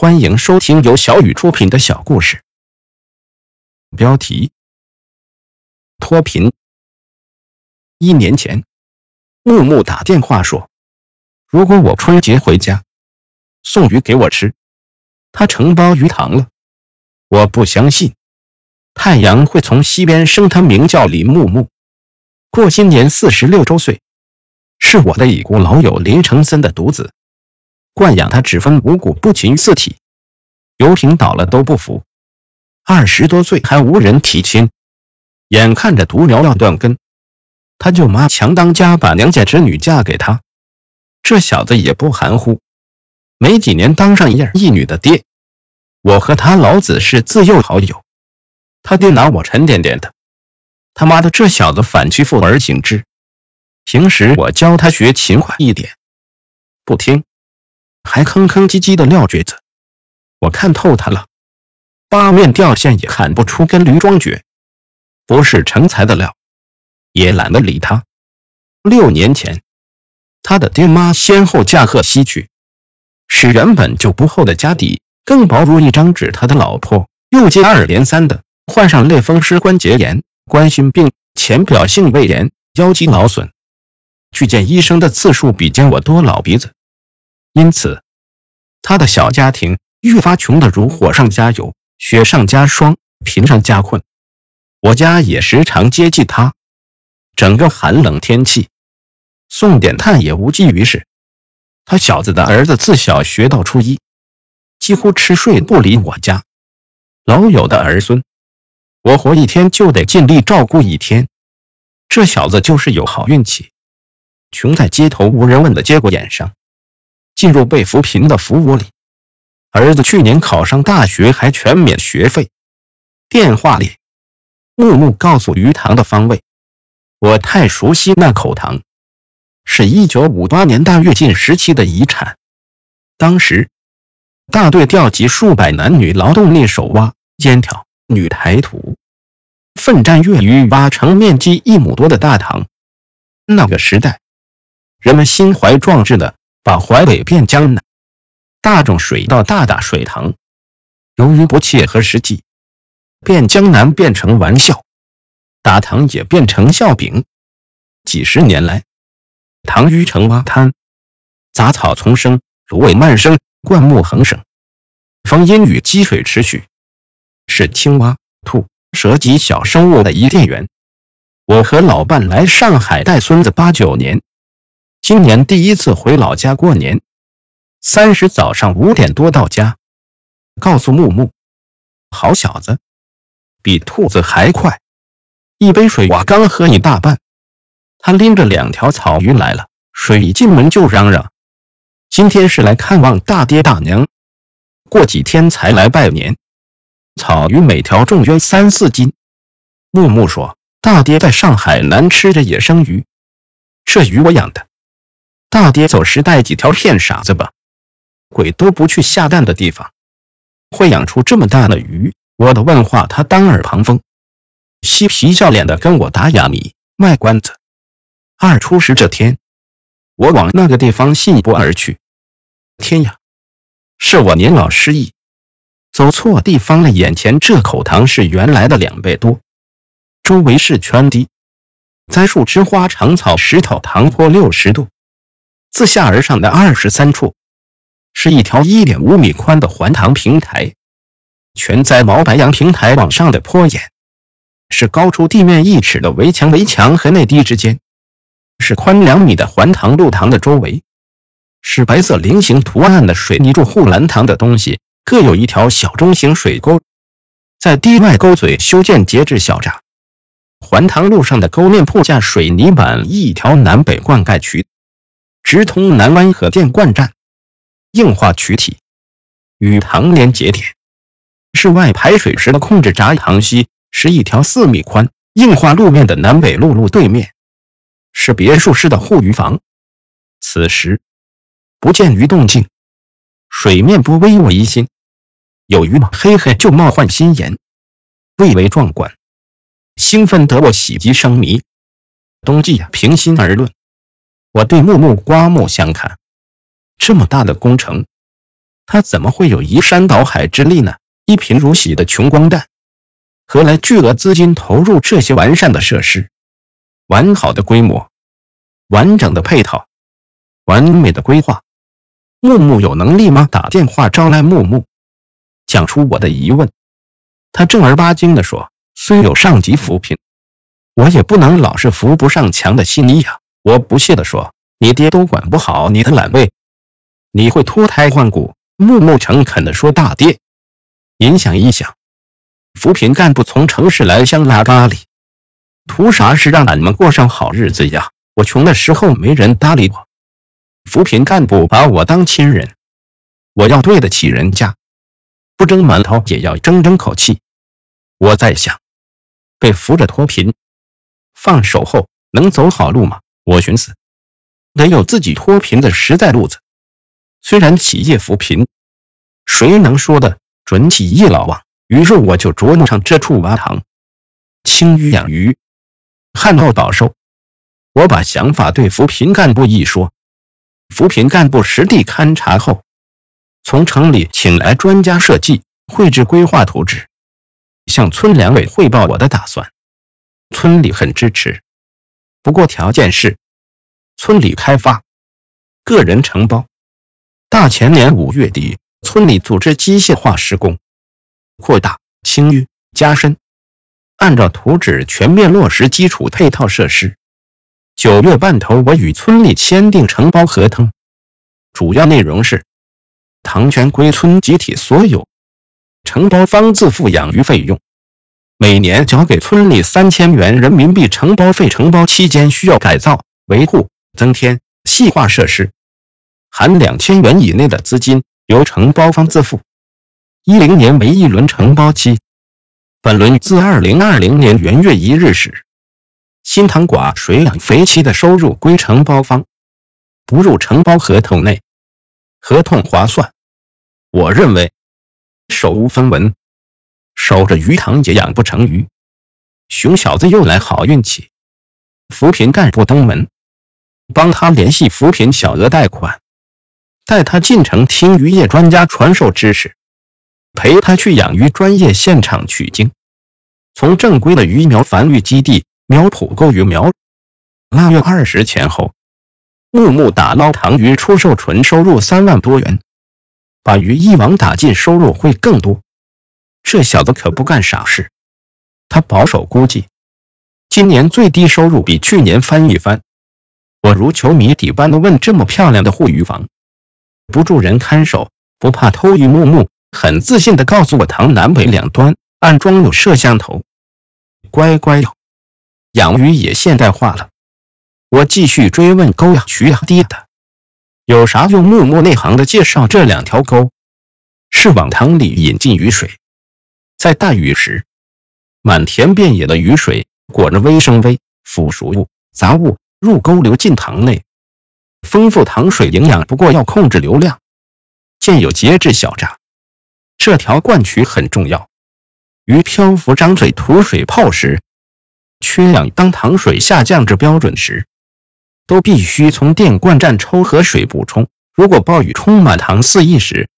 欢迎收听由小雨出品的小故事。标题：脱贫。一年前，木木打电话说，如果我春节回家，送鱼给我吃，他承包鱼塘了。我不相信，太阳会从西边升。他名叫林木木，过新年四十六周岁，是我的已故老友林承森的独子。惯养他只分五谷不勤四体，油瓶倒了都不服。二十多岁还无人提亲，眼看着独苗要断根，他舅妈强当家把娘家侄女嫁给他。这小子也不含糊，没几年当上一儿一女的爹。我和他老子是自幼好友，他爹拿我沉甸甸的。他妈的，这小子反其父而行之。平时我教他学勤快一点，不听。还吭吭唧唧的撂蹶子，我看透他了，八面掉线也看不出根驴装绝，不是成才的料，也懒得理他。六年前，他的爹妈先后驾鹤西去，使原本就不厚的家底更薄如一张纸。他的老婆又接二连三的患上类风湿关节炎、冠心病、浅表性胃炎、腰肌劳损，去见医生的次数比见我多老鼻子。因此，他的小家庭愈发穷得如火上加油、雪上加霜、贫上加困。我家也时常接济他。整个寒冷天气，送点炭也无济于事。他小子的儿子自小学到初一，几乎吃睡不离我家。老友的儿孙，我活一天就得尽力照顾一天。这小子就是有好运气，穷在街头无人问的节骨眼上。进入被扶贫的福窝里，儿子去年考上大学还全免学费。电话里，木木告诉鱼塘的方位，我太熟悉那口塘，是一九五八年大跃进时期的遗产。当时大队调集数百男女劳动力手挖、肩挑、女抬土，奋战月余挖成面积一亩多的大塘。那个时代，人们心怀壮志的。把淮北变江南，大种水稻大打水塘，由于不切合实际，变江南变成玩笑，打塘也变成笑柄。几十年来，塘淤成洼滩，杂草丛生，芦苇漫生，灌木横生，风阴雨积水持续，是青蛙、兔、蛇及小生物的伊甸园。我和老伴来上海带孙子八九年。今年第一次回老家过年，三十早上五点多到家，告诉木木，好小子，比兔子还快，一杯水我刚喝一大半，他拎着两条草鱼来了，水一进门就嚷嚷，今天是来看望大爹大娘，过几天才来拜年。草鱼每条重约三四斤，木木说，大爹在上海难吃着野生鱼，这鱼我养的。大爹走时带几条骗傻子吧，鬼都不去下蛋的地方，会养出这么大的鱼。我的问话他当耳旁风，嬉皮笑脸的跟我打哑谜卖关子。二初十这天，我往那个地方信步而去。天呀，是我年老失忆，走错地方了。眼前这口塘是原来的两倍多，周围是圈地，栽树枝花长草石头，塘坡六十度。自下而上的二十三处，是一条一点五米宽的环塘平台，全在毛白杨平台往上的坡沿，是高出地面一尺的围墙，围墙和内堤之间，是宽两米的环塘路塘的周围，是白色菱形图案的水泥柱护栏塘的东西，各有一条小中型水沟，在堤外沟嘴修建节制小闸，环塘路上的沟面铺架水泥板一条南北灌溉渠。直通南湾和电灌站，硬化渠体与塘连节点。室外排水时的控制闸塘溪是一条四米宽硬化路面的南北路路对面，是别墅式的护鱼房。此时不见鱼动静，水面波微我疑心，有鱼吗？嘿嘿，就冒换心言，蔚为壮观，兴奋得我喜极生迷。冬季啊，平心而论。我对木木刮目相看，这么大的工程，他怎么会有移山倒海之力呢？一贫如洗的穷光蛋，何来巨额资金投入这些完善的设施、完好的规模、完整的配套、完美的规划？木木有能力吗？打电话招来木木，讲出我的疑问。他正儿八经地说：“虽有上级扶贫，我也不能老是扶不上墙的新泥呀。”我不屑地说：“你爹都管不好你的懒胃，你会脱胎换骨？”木木诚恳地说：“大爹。”您想一想，扶贫干部从城市来乡拉咖喱，图啥是让俺们过上好日子呀？我穷的时候没人搭理我，扶贫干部把我当亲人，我要对得起人家，不蒸馒头也要争争口气。我在想，被扶着脱贫，放手后能走好路吗？我寻思，得有自己脱贫的实在路子。虽然企业扶贫，谁能说的？准企业老王，于是我就琢磨上这处瓦塘、清鱼养鱼、旱涝保收。我把想法对扶贫干部一说，扶贫干部实地勘察后，从城里请来专家设计绘制规划图纸，向村两委汇报我的打算。村里很支持，不过条件是村里开发，个人承包。大前年五月底。村里组织机械化施工，扩大、清淤、加深，按照图纸全面落实基础配套设施。九月半头，我与村里签订承包合同，主要内容是：塘全归村集体所有，承包方自负养鱼费用，每年缴给村里三千元人民币承包费。承包期间需要改造、维护、增添、细化设施，含两千元以内的资金。由承包方自负。一零年为一轮承包期，本轮自二零二零年元月一日始，新塘寡水养肥期的收入归承包方，不入承包合同内。合同划算，我认为手无分文，守着鱼塘也养不成鱼。熊小子又来好运气，扶贫干部登门，帮他联系扶贫小额贷款。带他进城听渔业专家传授知识，陪他去养鱼专业现场取经，从正规的鱼苗繁育基地苗圃购鱼苗。腊月二十前后，木木打捞塘鱼出售纯收入三万多元，把鱼一网打尽收入会更多。这小子可不干傻事，他保守估计，今年最低收入比去年翻一番。我如球迷底般的问：这么漂亮的护鱼房？不住人看守，不怕偷鱼。木木很自信地告诉我，塘南北两端安装有摄像头。乖乖哟，养鱼也现代化了。我继续追问沟呀渠呀堤的，有啥用？木木内行的介绍，这两条沟是往塘里引进雨水，在大雨时，满田遍野的雨水裹着微生微腐熟物、杂物入沟流进塘内。丰富塘水营养，不过要控制流量，建有节制小闸。这条灌渠很重要。鱼漂浮张嘴吐水泡时，缺氧。当塘水下降至标准时，都必须从电灌站抽河水补充。如果暴雨充满塘四溢时，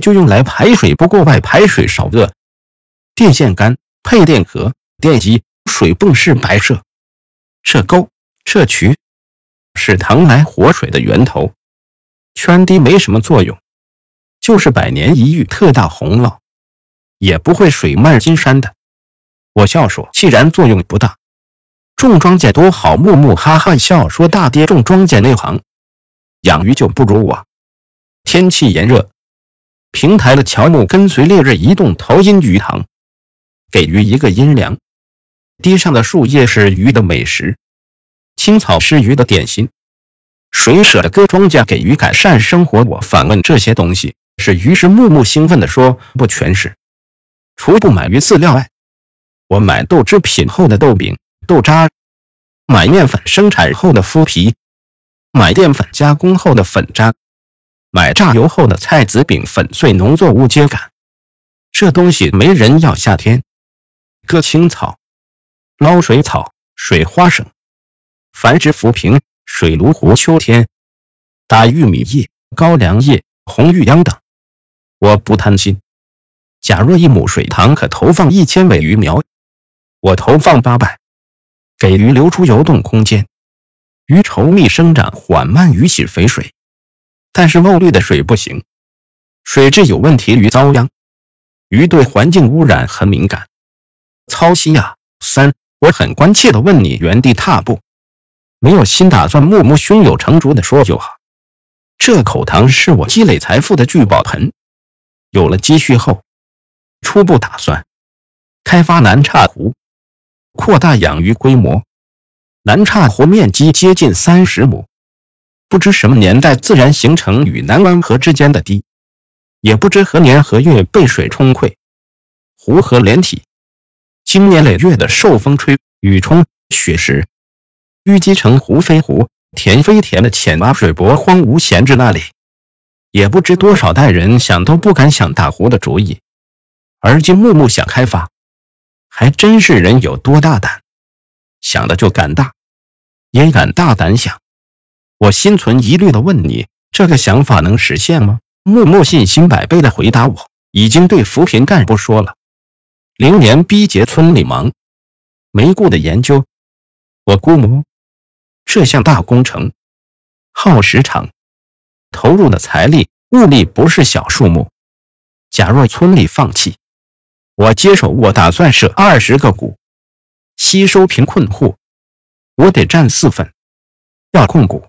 就用来排水。不过外排水少个电线杆、配电壳、电机、水泵式摆设。这沟、这渠。是塘来活水的源头，圈堤没什么作用，就是百年一遇特大洪涝，也不会水漫金山的。我笑说，既然作用不大，种庄稼多好。木木哈哈笑说，大爹种庄稼那行，养鱼就不如我。天气炎热，平台的乔木跟随烈日移动，投阴鱼塘，给鱼一个阴凉。堤上的树叶是鱼的美食。青草是鱼的点心，谁舍得割庄稼给鱼改善生活？我反问这些东西是鱼是？木木兴奋地说：“不全是，除不买鱼饲料外，我买豆制品后的豆饼、豆渣，买面粉生产后的麸皮，买淀粉加工后的粉渣，买榨油后的菜籽饼、粉碎农作物秸秆。这东西没人要。夏天割青草，捞水草、水花生。”繁殖浮萍、水芦湖，秋天打玉米叶、高粱叶、红玉秧等。我不贪心。假若一亩水塘可投放一千尾鱼苗，我投放八百，给鱼留出游动空间，鱼稠密生长缓慢，鱼喜肥水。但是墨绿的水不行，水质有问题，鱼遭殃。鱼对环境污染很敏感。操心呀！三，我很关切地问你，原地踏步，没有新打算。木木胸有成竹地说：“就好。这口塘是我积累财富的聚宝盆。有了积蓄后，初步打算开发南岔湖，扩大养鱼规模。南岔湖面积接近三十亩。”不知什么年代自然形成与南湾河之间的堤，也不知何年何月被水冲溃，湖河连体，经年累月的受风吹雨冲雪蚀，淤积成湖非湖田非田的浅洼水泊荒芜闲置那里。也不知多少代人想都不敢想打湖的主意，而今木木想开发，还真是人有多大胆，想的就敢大，也敢大胆想。我心存疑虑的问你：“这个想法能实现吗？”木木信心百倍的回答：“我已经对扶贫干部说了，零年逼结村里忙没顾的研究。我估摸这项大工程耗时长，投入的财力物力不是小数目。假若村里放弃，我接手，我打算设二十个股，吸收贫困户，我得占四份，要控股。”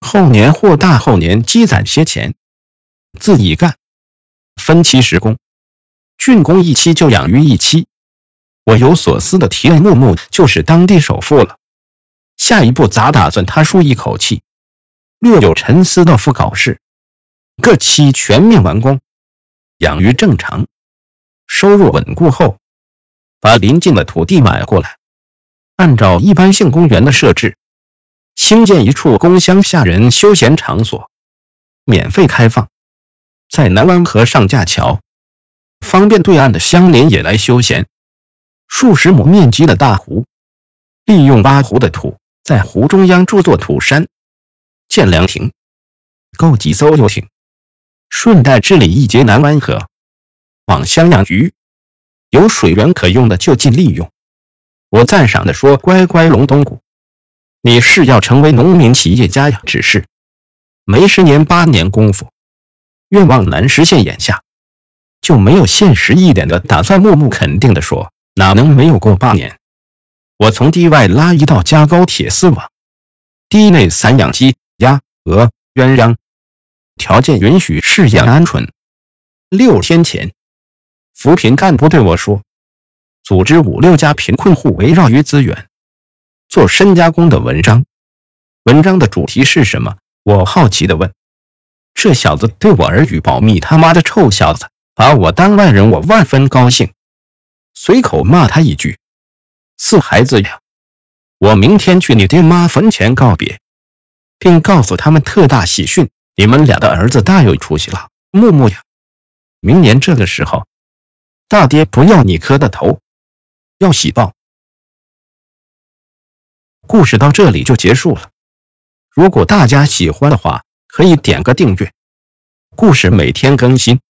后年或大后年积攒些钱，自己干，分期施工，竣工一期就养鱼一期。我有所思的提问木木，就是当地首富了，下一步咋打算？他舒一口气，略有沉思的副考试，各期全面完工，养鱼正常，收入稳固后，把邻近的土地买过来，按照一般性公园的设置。兴建一处供乡下人休闲场所，免费开放，在南湾河上架桥，方便对岸的乡邻也来休闲。数十亩面积的大湖，利用挖湖的土，在湖中央筑座土山，建凉亭，购几艘游艇，顺带治理一节南湾河，往乡养鱼，有水源可用的就近利用。我赞赏地说：“乖乖隆冬谷。”你是要成为农民企业家呀？只是没十年八年功夫，愿望难实现。眼下就没有现实一点的打算。木木肯定地说：“哪能没有过八年？我从堤外拉一道加高铁丝网，堤内散养鸡、鸭、鹅、鸳鸯，条件允许，试验鹌鹑。六天前，扶贫干部对我说，组织五六家贫困户围绕鱼资源。”做深加工的文章，文章的主题是什么？我好奇地问。这小子对我耳语保密，他妈的臭小子，把我当外人，我万分高兴，随口骂他一句：“死孩子呀！”我明天去你爹妈坟前告别，并告诉他们特大喜讯：你们俩的儿子大有出息了。木木呀，明年这个时候，大爹不要你磕的头，要喜报。故事到这里就结束了。如果大家喜欢的话，可以点个订阅。故事每天更新。